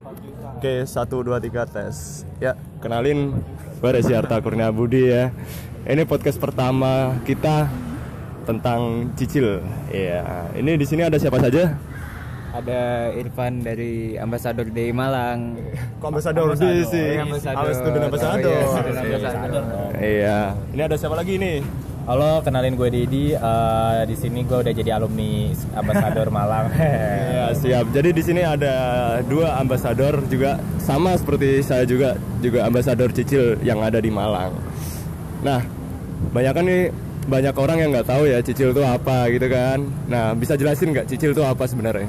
Oke, satu dua tiga tes. Ya, kenalin gue Resi Arta Kurnia Budi ya. Ini podcast pertama kita tentang cicil. Iya, ini di sini ada siapa saja? Ada Irfan dari Ambasador di Malang. Kok ambasador di sih? Iya, ambasador. Ambasador. iya, ambasador. Iya. Ini ada siapa lagi nih? Halo, kenalin gue Didi. Eh, di sini gue udah jadi alumni Ambasador Malang. Iya, siap. Jadi di sini ada dua ambasador juga sama seperti saya juga juga ambasador cicil yang ada di Malang. Nah, banyak kan nih banyak orang yang nggak tahu ya cicil itu apa gitu kan. Nah, bisa jelasin nggak cicil itu apa sebenarnya?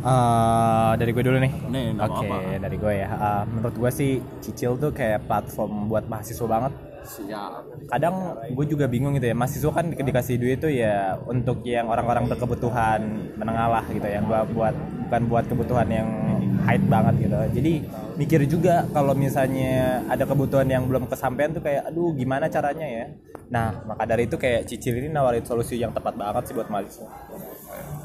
Eh, dari gue dulu nih. Oke, apa? dari gue ya. Eh, menurut gue sih Cicil tuh kayak platform buat mahasiswa banget. Siap. Kadang gue juga bingung gitu ya. Mahasiswa kan di- dikasih duit tuh ya untuk yang orang-orang berkebutuhan menengah lah gitu ya. Buat buat bukan buat kebutuhan yang height banget gitu. Jadi mikir juga kalau misalnya ada kebutuhan yang belum kesampaian tuh kayak aduh gimana caranya ya. Nah, maka dari itu kayak Cicil ini nawarin solusi yang tepat banget sih buat mahasiswa.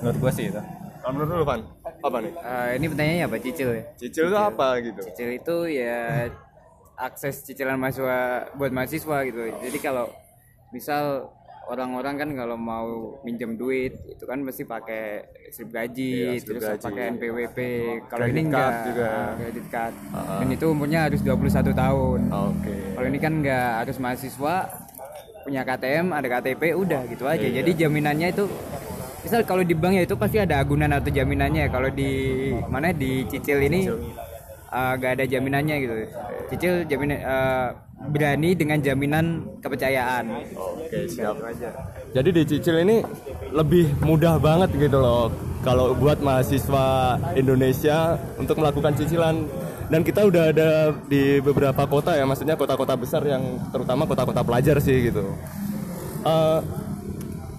Menurut gue sih itu. Kalau menurut lu, Van, apa nih? Eh, ini pertanyaannya apa cicil ya? Cicil itu apa gitu? Cicil itu ya akses cicilan mahasiswa buat mahasiswa gitu. Jadi kalau misal orang-orang kan kalau mau minjem duit itu kan mesti pakai slip gaji, Iya, slip terus gaji. pakai NPWP. Kalau ini enggak juga. credit card. Dan itu umurnya harus 21 tahun. Oke. Kalau ini kan nggak harus mahasiswa punya KTM, ada KTP, udah gitu aja. Iya. Jadi jaminannya itu misal kalau di bank ya itu pasti ada agunan atau jaminannya. Kalau di mana di cicil ini uh, nggak ada jaminannya gitu. Cicil jaminan uh, berani dengan jaminan kepercayaan. Oke, siap. Jadi di cicil ini lebih mudah banget gitu loh kalau buat mahasiswa Indonesia untuk melakukan cicilan dan kita udah ada di beberapa kota ya, maksudnya kota-kota besar yang terutama kota-kota pelajar sih gitu. Eh,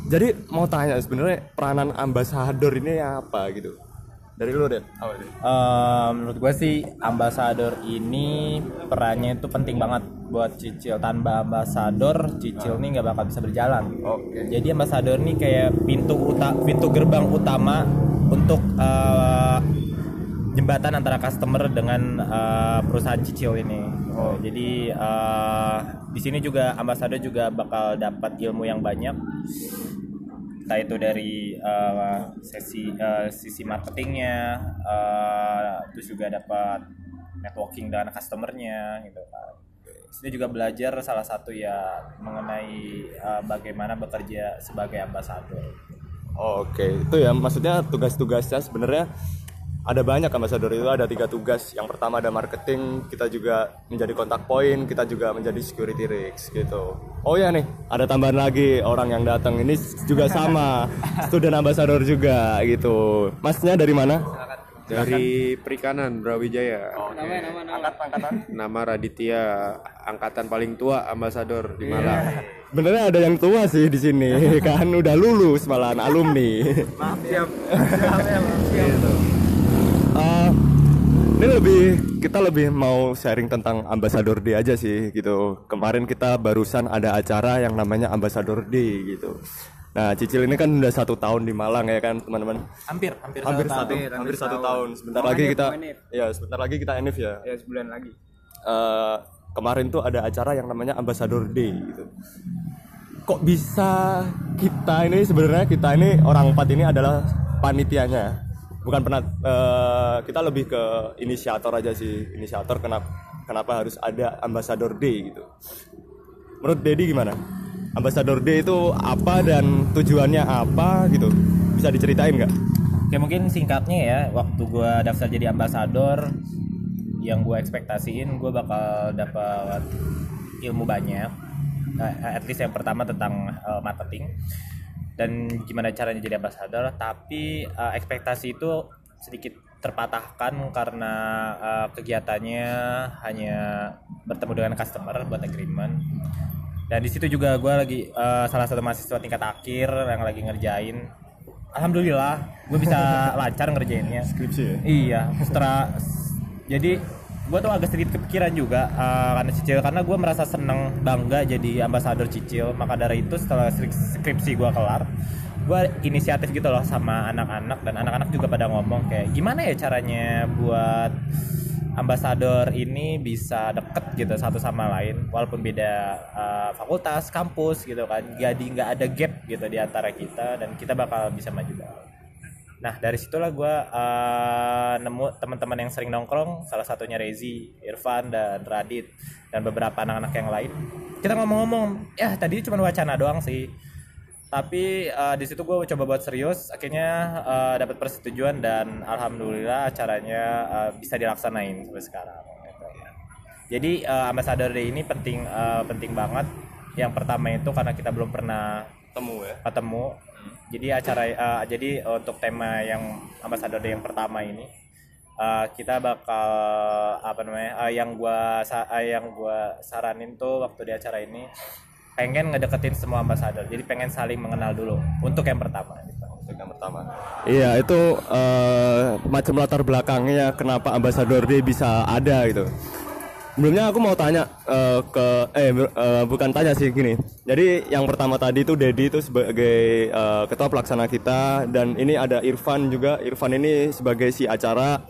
jadi mau tanya sebenarnya peranan ambasador ini apa gitu? Dari lu deh. Deh? Eh, menurut gue sih ambasador ini perannya itu penting banget buat Cicil tanpa ambasador Cicil nih nggak bakal bisa berjalan. Oke. Jadi ambasador nih kayak pintu uta pintu gerbang utama untuk eh, jembatan antara customer dengan eh, perusahaan Cicil ini. Jadi eh, di sini juga ambasador juga bakal dapat ilmu yang banyak entah itu dari uh, sesi uh, sisi marketingnya uh, terus juga dapat networking dengan customernya gitu kan. Sini juga belajar salah satu ya mengenai uh, bagaimana bekerja sebagai ambasador. Oke, itu ya maksudnya tugas-tugasnya sebenarnya ada banyak ambasador itu ada tiga tugas. Yang pertama ada marketing, kita juga menjadi kontak point, kita juga menjadi security risk gitu. Oh ya nih, ada tambahan lagi orang yang datang ini juga sama, student ambasador juga gitu. Masnya dari mana? Dari Perikanan Brawijaya. Namanya nama nama. Angkatan. Nama Raditya, angkatan paling tua ambasador di Malang. Benernya ada yang tua sih di sini kan udah lulus malahan alumni. Maaf siap. Eh, ini lebih kita lebih mau sharing tentang Ambassador Day aja sih gitu. Kemarin kita barusan ada acara yang namanya Ambassador Day gitu. Nah, Cicil ini kan udah satu tahun di Malang ya kan teman-teman. hampir hampir Hampir satu satu, tahun. hampir, satu tahun. Sebentar Mau lagi Enif, kita, ya sebentar lagi kita enif ya. Ya sebulan lagi. Eh, kemarin tuh ada acara yang namanya Ambassador Day gitu. Kok bisa kita ini sebenarnya kita ini orang empat ini adalah panitianya. Bukan pernah eh, kita lebih ke inisiator aja sih. Inisiator kenapa kenapa harus ada Ambassador Day gitu. Menurut Dedi gimana? Ambassador Day itu apa dan tujuannya apa gitu? Bisa diceritain nggak? Oke mungkin singkatnya ya waktu gua daftar jadi ambasador yang gue ekspektasiin gue bakal dapat ilmu banyak Eh, at least yang pertama tentang eh, marketing dan gimana caranya jadi ambasador tapi eh, ekspektasi itu sedikit terpatahkan karena eh, kegiatannya hanya bertemu dengan customer buat agreement. Dan di situ juga gue lagi eh, salah satu mahasiswa tingkat akhir yang lagi ngerjain. Alhamdulillah gue bisa lancar ngerjainnya. Skripsi ya? iya setelah jadi gue tuh agak sedikit kepikiran juga eh, karena cicil karena gue merasa seneng bangga jadi ambasador cicil. Maka dari itu setelah skri- skripsi gue kelar gue inisiatif gitu loh sama anak-anak dan anak-anak juga pada ngomong kayak gimana ya caranya buat ambasador ini bisa deket gitu satu sama lain walaupun beda uh, fakultas kampus gitu kan. Jadi nggak ada gap gitu di antara kita dan kita bakal bisa maju. bareng nah dari situlah gue uh, nemu teman-teman yang sering nongkrong salah satunya Rezi, Irfan dan Radit dan beberapa anak-anak yang lain. Kita ngomong-ngomong ya tadi cuma wacana doang sih. Tapi uh, di situ gue coba buat serius akhirnya uh, dapat persetujuan dan alhamdulillah acaranya uh, bisa dilaksanain sampai sekarang gitu. jadi uh, ambassador day ini penting uh, penting banget. Yang pertama itu karena kita belum pernah temu ya? ketemu jadi acara uh, jadi untuk tema yang ambassador day yang pertama ini uh, kita bakal apa namanya uh, yang gua sa- uh, yang gua saranin tuh waktu di acara ini pengen ngedeketin semua ambasador jadi pengen saling mengenal dulu untuk yang pertama gitu. Untuk yang pertama. Iya itu eh, macam latar belakangnya kenapa ambasador day bisa ada gitu sebelumnya aku mau tanya eh, ke eh eh, bukan tanya sih gini jadi yang pertama tadi itu Dedi itu sebagai eh, ketua pelaksana kita dan ini ada Irfan juga Irfan ini sebagai si acara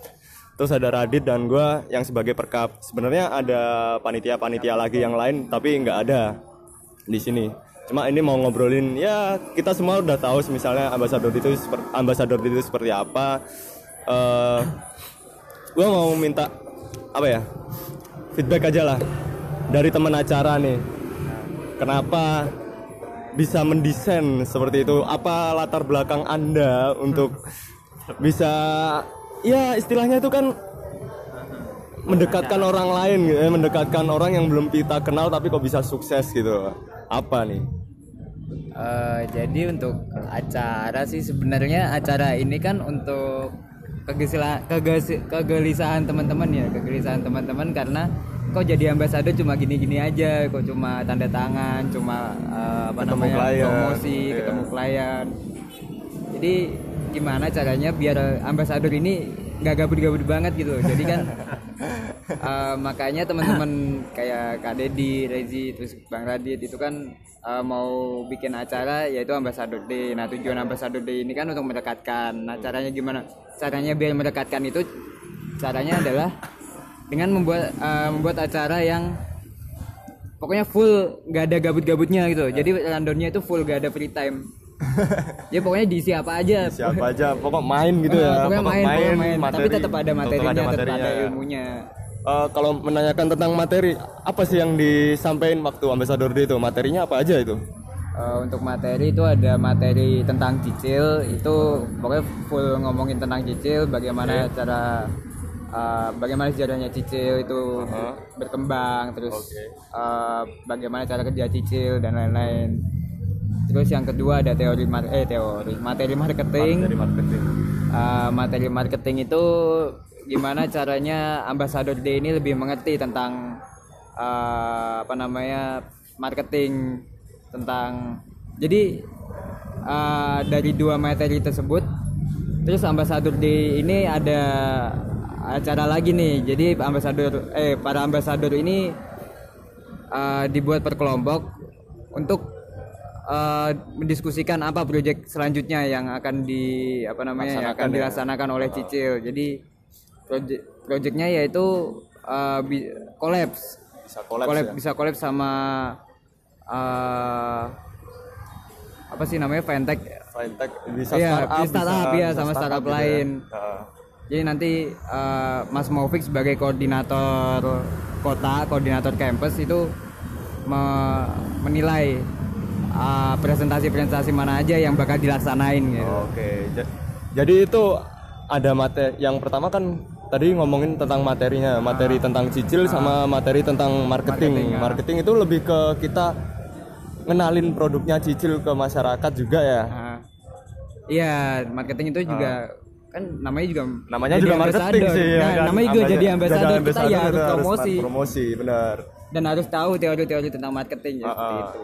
terus ada Radit dan gua yang sebagai perkap sebenarnya ada panitia-panitia lagi yang lain tapi nggak ada di sini. Cuma ini mau ngobrolin ya kita semua udah tahu misalnya ambasador itu ambasador itu seperti apa. Eh gua mau minta apa ya? Feedback aja lah dari teman acara nih. Kenapa bisa mendesain seperti itu? Apa latar belakang Anda untuk bisa ya istilahnya itu kan mendekatkan orang lain gitu, eh, mendekatkan orang yang belum kita kenal tapi kok bisa sukses gitu apa nih Eh, jadi untuk acara sih sebenarnya acara ini kan untuk kegesila, kegesi- kegelisahan teman-teman ya kegelisahan teman-teman karena kok jadi ambasador cuma gini-gini aja kok cuma tanda tangan cuma eh, apa Ketemu namanya klien, promosi iya. ketemu klien jadi gimana caranya biar ambasador ini nggak gabut-gabut banget gitu jadi kan eh, makanya teman-teman kayak Kak Dedi, Rezi, terus Bang Radit itu kan eh, mau bikin acara yaitu Ambassador Day. Nah tujuan Ambassador Day ini kan untuk mendekatkan. Nah caranya gimana? Caranya biar mendekatkan itu caranya adalah dengan membuat eh, membuat acara yang pokoknya full nggak ada gabut-gabutnya gitu. Jadi randonnya itu full gak ada free time. ya pokoknya diisi apa aja. siapa aja pokok main gitu ya Eh, pokoknya Pokok main, main. materi. tapi tetap ada materinya, tetap ada materinya. ilmunya. Eh, kalau menanyakan tentang materi apa sih yang disampaikan waktu ambasador day itu materinya apa aja itu Eh, untuk materi itu ada materi tentang cicil itu pokoknya full ngomongin tentang cicil bagaimana cara eh, bagaimana sejarahnya cicil itu berkembang terus eh, bagaimana cara kerja cicil dan lain-lain terus yang kedua ada teori mar eh teori materi marketing. Dari marketing. Uh, materi marketing itu gimana caranya Ambassador Day ini lebih mengerti tentang uh, apa namanya marketing tentang jadi uh, dari dua materi tersebut terus Ambassador Day ini ada acara lagi nih. Jadi Ambassador eh para Ambassador ini uh, dibuat per kelompok untuk uh, mendiskusikan apa proyek selanjutnya yang akan di apa namanya yang akan dilaksanakan oleh Cicil. Jadi proyek proyeknya yaitu uh, bi- collabs. bisa Collab ya bisa sama uh, apa sih namanya fintech fintech bisa Iya, startup bisa startup, iya, sama startup gitu ya. lain. Heeh. Jadi nanti uh, Mas Maufik sebagai koordinator kota, koordinator kampus itu me- menilai uh, presentasi-presentasi mana aja yang bakal dilaksanain gitu. Oke, ja- jadi itu ada materi yang pertama kan tadi ngomongin tentang materinya, materi tentang cicil sama materi tentang marketing. Marketing, Marketing, itu lebih ke kita ngenalin produknya cicil ke masyarakat juga ya. Nah, iya, marketing itu juga kan namanya juga Namanya juga marketing ambassador. sih ya Nah, kan. namanya juga jadi ambassador, kita ambassador ya harus promosi promosi, benar. dan harus tahu teori-teori tentang marketing ya, seperti Ah, itu.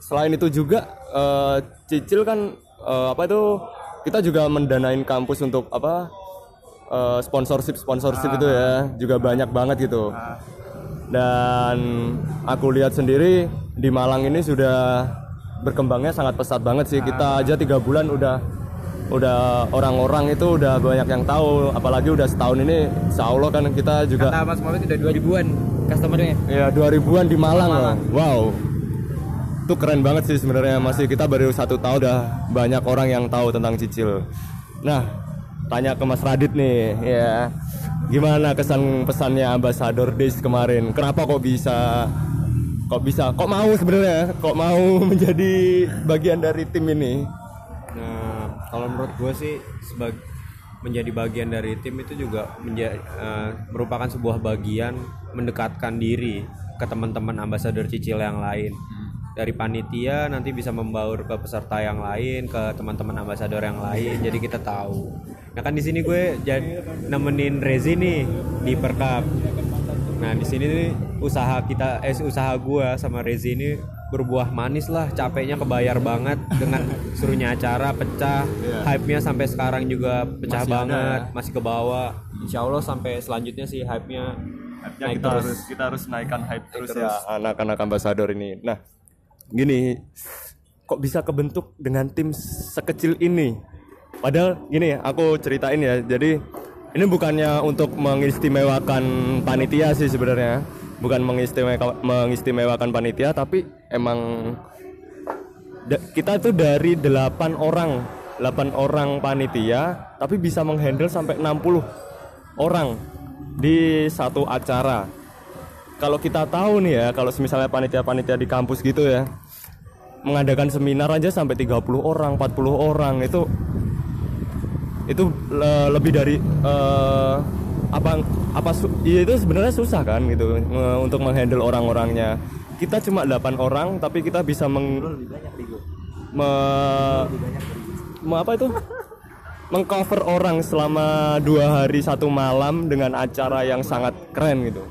Selain itu juga eh, cicil kan eh, apa itu kita juga mendanain kampus untuk apa eh, sponsorship sponsorship itu ya juga banyak banget gitu. Dan aku lihat sendiri di Malang ini sudah berkembangnya sangat pesat banget sih. Kita aja tiga bulan udah udah orang-orang itu udah banyak yang tahu. Apalagi udah setahun ini, insya Allah kan kita juga Kata Mas Muhammad udah 2000-an customernya. ya 2000-an di Malang loh. Wow. Itu keren banget sih sebenarnya. Masih kita baru satu tahun udah banyak orang yang tahu tentang cicil. Nah, tanya ke Mas Radit nih, ya. Gimana kesan pesannya Ambassador Days kemarin? Kenapa kok bisa kok bisa kok mau sebenarnya kok mau menjadi bagian dari tim ini? Nah, kalau menurut gue sih sebagai menjadi bagian dari tim itu juga menja- eh, merupakan sebuah bagian mendekatkan diri ke teman-teman ambasador cicil yang lain. Dari panitia nanti bisa membaur ke peserta yang lain, ke teman-teman ambasador yang lain. Jadi kita tahu. Nah kan di sini gue jadi nemenin Rezi nih di Perkap. Nah di sini nih usaha kita, eh usaha gue sama Rezi ini berbuah manis lah. Capeknya kebayar banget dengan serunya acara pecah, hype-nya sampai sekarang juga pecah Masih ada banget, ya? masih ke bawah. Insya Allah sampai selanjutnya sih hype-nya naik kita terus. harus kita harus naikkan hype terus, ya anak-anak ambasador ini. Nah, gini kok bisa kebentuk dengan tim sekecil ini? Padahal gini aku ceritain ya. Jadi ini bukannya untuk mengistimewakan panitia sih sebenarnya. Bukan mengistimewakan mengistimewakan panitia tapi emang kita tuh dari 8 orang 8 orang panitia tapi bisa menghandle sampai 60 orang di satu acara kalau kita tahu nih ya kalau misalnya panitia-panitia di kampus gitu ya mengadakan seminar aja sampai 30 orang 40 orang itu itu le- lebih dari eh, apa apa ya itu sebenarnya susah kan gitu untuk menghandle orang-orangnya. Kita cuma 8 orang tapi kita bisa meng me, me- apa itu? Mengcover orang selama dua hari satu malam dengan acara yang sangat keren gitu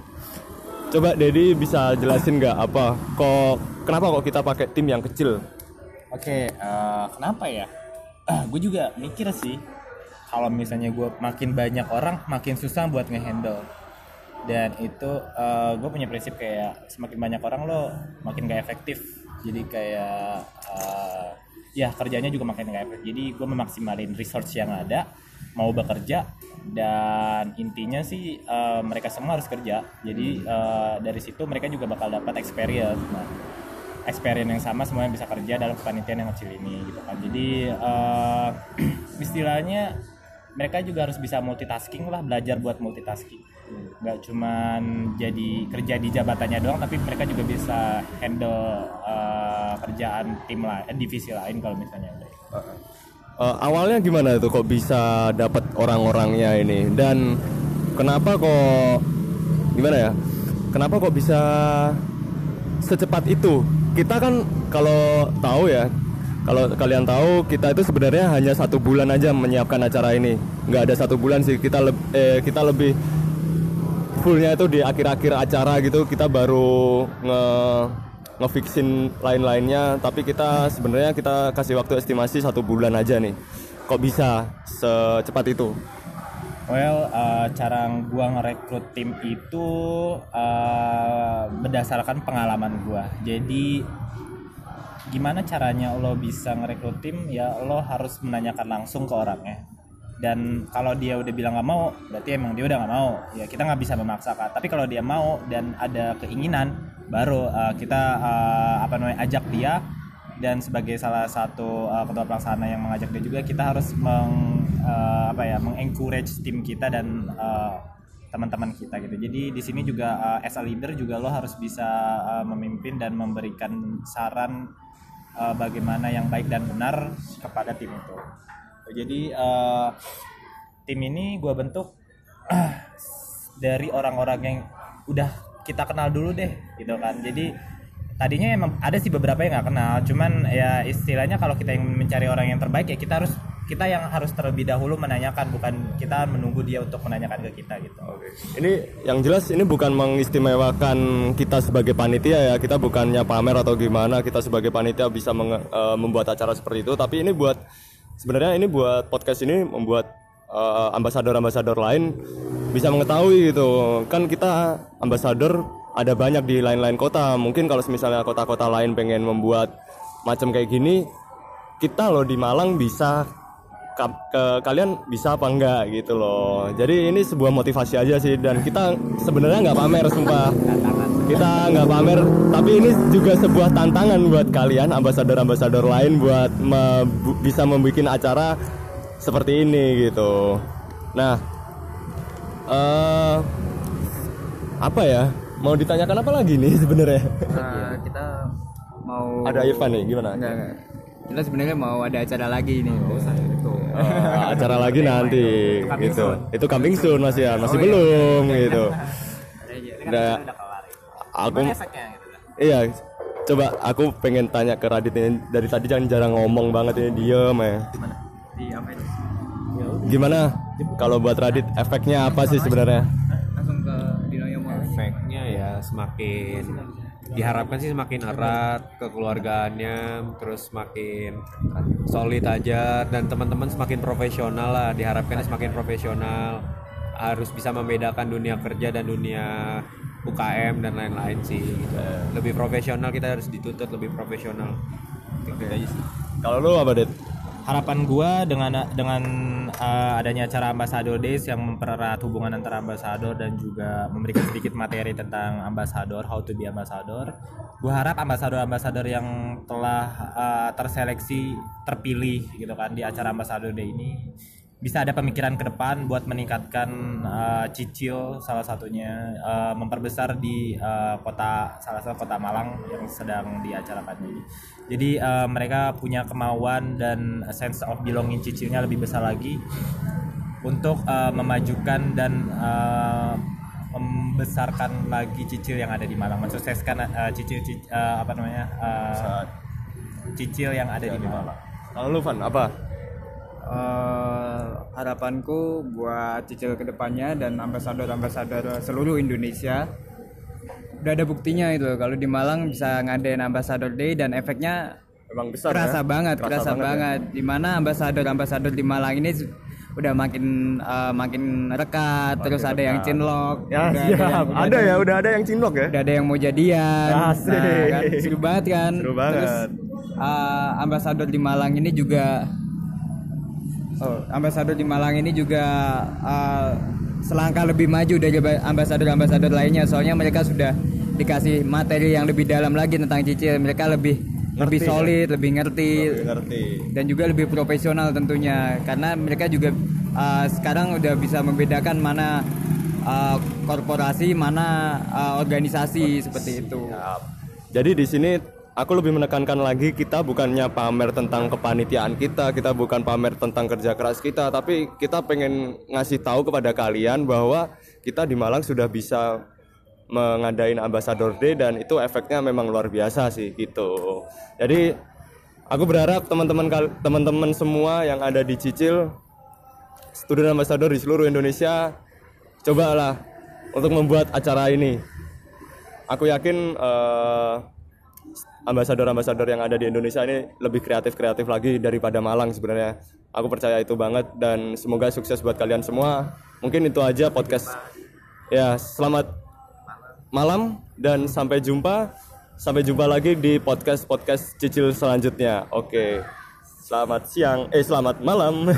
coba Dedi bisa jelasin nggak apa kok kenapa kok kita pakai tim yang kecil Oke, eh, kenapa ya? gue juga mikir sih, kalau misalnya gue makin banyak orang, makin susah buat ngehandle. Dan itu gue punya prinsip kayak semakin banyak orang lo makin gak efektif. Jadi kayak eh, ya kerjanya juga makin gak efektif. Jadi gue memaksimalin resource yang ada, mau bekerja dan intinya sih eh, mereka semua harus kerja. Jadi eh, dari situ mereka juga bakal dapat experience. Nah, experience yang sama semuanya bisa kerja dalam kepanitiaan yang kecil ini gitu kan. Jadi eh, istilahnya mereka juga harus bisa multitasking lah belajar buat multitasking. Nggak cuman jadi kerja di jabatannya doang tapi mereka juga bisa handle eh, kerjaan tim lain divisi lain kalau misalnya. Ada Eh, awalnya gimana tuh kok bisa dapat orang-orangnya ini? Dan kenapa kok gimana ya? Kenapa kok bisa secepat itu? Kita kan kalau tahu ya kalau kalian tahu kita itu sebenarnya hanya satu bulan aja menyiapkan acara ini. Nggak ada satu bulan sih kita leb- eh, kita lebih fullnya itu di akhir-akhir acara gitu kita baru nge ngefixin lain-lainnya tapi kita sebenarnya kita kasih waktu estimasi satu bulan aja nih kok bisa secepat itu Well, uh, cara gua ngerekrut tim itu uh, berdasarkan pengalaman gua. Jadi gimana caranya lo bisa ngerekrut tim? Ya lo harus menanyakan langsung ke orangnya. Dan kalau dia udah bilang nggak mau, berarti emang dia udah nggak mau. Ya kita nggak bisa memaksakan. Tapi kalau dia mau dan ada keinginan, baru uh, kita uh, apa namanya ajak dia dan sebagai salah satu uh, ketua pelaksana yang mengajak dia juga kita harus meng uh, apa ya mengencourage tim kita dan uh, teman-teman kita gitu jadi di sini juga uh, as a leader juga lo harus bisa uh, memimpin dan memberikan saran uh, bagaimana yang baik dan benar kepada tim itu jadi uh, tim ini gue bentuk dari orang-orang yang udah kita kenal dulu deh gitu kan. Jadi tadinya emang ada sih beberapa yang nggak kenal cuman ya istilahnya kalau kita yang mencari orang yang terbaik ya kita harus kita yang harus terlebih dahulu menanyakan bukan kita menunggu dia untuk menanyakan ke kita gitu. Ini yang jelas ini bukan mengistimewakan kita sebagai panitia ya. Kita bukannya pamer atau gimana kita sebagai panitia bisa eh, membuat acara seperti itu. Tapi ini buat sebenarnya ini buat podcast ini membuat eh, ambasador-ambasador lain bisa mengetahui gitu. Kan kita ambasador ada banyak di lain-lain kota. Mungkin kalau misalnya kota-kota lain pengen membuat macam kayak gini kita loh di Malang bisa ka- ke kalian bisa apa enggak gitu loh. Jadi ini sebuah motivasi aja sih. Dan kita sebenarnya nggak pamer sumpah kita nggak pamer tapi ini juga sebuah tantangan buat kalian ambasador-ambasador lain buat me- bisa membuat acara seperti ini gitu. Nah eh apa ya? Mau ditanyakan apa lagi nih sebenarnya? Eh, kita mau ada Irfan nih gimana? Enggak enggak. Kita sebenarnya mau ada acara lagi nih. Oh, acara lagi nanti gitu. itu coming soon masih ya. Masih belum gitu. Udah aku iya coba aku pengen tanya ke Radit ini dari tadi jangan jarang ngomong banget ini diem ya. Gimana? Kalau buat Radit efeknya apa sih sebenarnya? Langsung ke efeknya ya semakin diharapkan sih semakin erat kekeluargaannya terus semakin solid aja dan teman-teman semakin profesional lah diharapkan semakin profesional harus bisa membedakan dunia kerja dan dunia UKM dan lain-lain sih gitu. lebih profesional kita harus dituntut lebih profesional Gitu aja sih. kalau lu apa Dit? harapan gua dengan dengan uh, adanya acara Ambassador Days yang mempererat hubungan antara ambassador dan juga memberikan sedikit materi tentang ambassador, how to be ambassador. Gua harap ambassador-ambassador yang telah uh, terseleksi terpilih gitu kan di acara Ambassador Day ini bisa ada pemikiran ke depan buat meningkatkan uh, cicil salah satunya uh, memperbesar di uh, kota salah satu kota Malang yang sedang diacarakan ini. Jadi uh, mereka punya kemauan dan sense of belonging cicilnya lebih besar lagi untuk uh, memajukan dan uh, membesarkan lagi cicil yang ada di Malang, mensukseskan uh, cicil, cic- uh, apa namanya uh, cicil yang ada di Malang. kalau lu Van apa Eh, harapanku buat cicil ke depannya dan ambasador-ambasador seluruh Indonesia udah ada buktinya itu kalau di Malang bisa ngadain Ambassador Day dan efeknya memang besar kerasa ya? banget Kerasa kerasa banget banget, ya? di mana ambasador-ambasador di Malang ini udah makin eh, makin rekat terus ada yang cinlok ya udah siap yang- ada ya udah ada yang cinlok ya udah ada yang mau jadian Asik. nah, kan seru banget kan Seru banget. terus uh, ambasador di Malang ini juga oh, ambasador di Malang ini juga uh, selangkah lebih maju dari ba- ambasador-ambasador lainnya. Soalnya mereka sudah dikasih materi yang lebih dalam lagi tentang cicil. Mereka lebih lebih Ngerti, solid lebih ngerti. Ngerti. Dan juga lebih profesional tentunya. Karena mereka juga uh, sekarang udah bisa membedakan mana uh, korporasi mana uh, organisasi seperti itu. Jadi di sini aku lebih menekankan lagi kita bukannya pamer tentang kepanitiaan kita, kita bukan pamer tentang kerja keras kita, tapi kita pengen ngasih tahu kepada kalian bahwa kita di Malang sudah bisa mengadain Ambassador Day dan itu efeknya memang luar biasa sih gitu. Jadi aku berharap teman-teman teman-teman semua yang ada di Cicil student ambassador di seluruh Indonesia cobalah untuk membuat acara ini aku yakin eh, ambasador-ambasador yang ada di Indonesia ini lebih kreatif-kreatif lagi daripada Malang sebenarnya. Aku percaya itu banget dan semoga sukses buat kalian semua. Mungkin itu aja podcast. Ya, selamat malam dan sampai jumpa. Sampai jumpa lagi di podcast-podcast cicil selanjutnya. Oke. Selamat siang, eh selamat malam.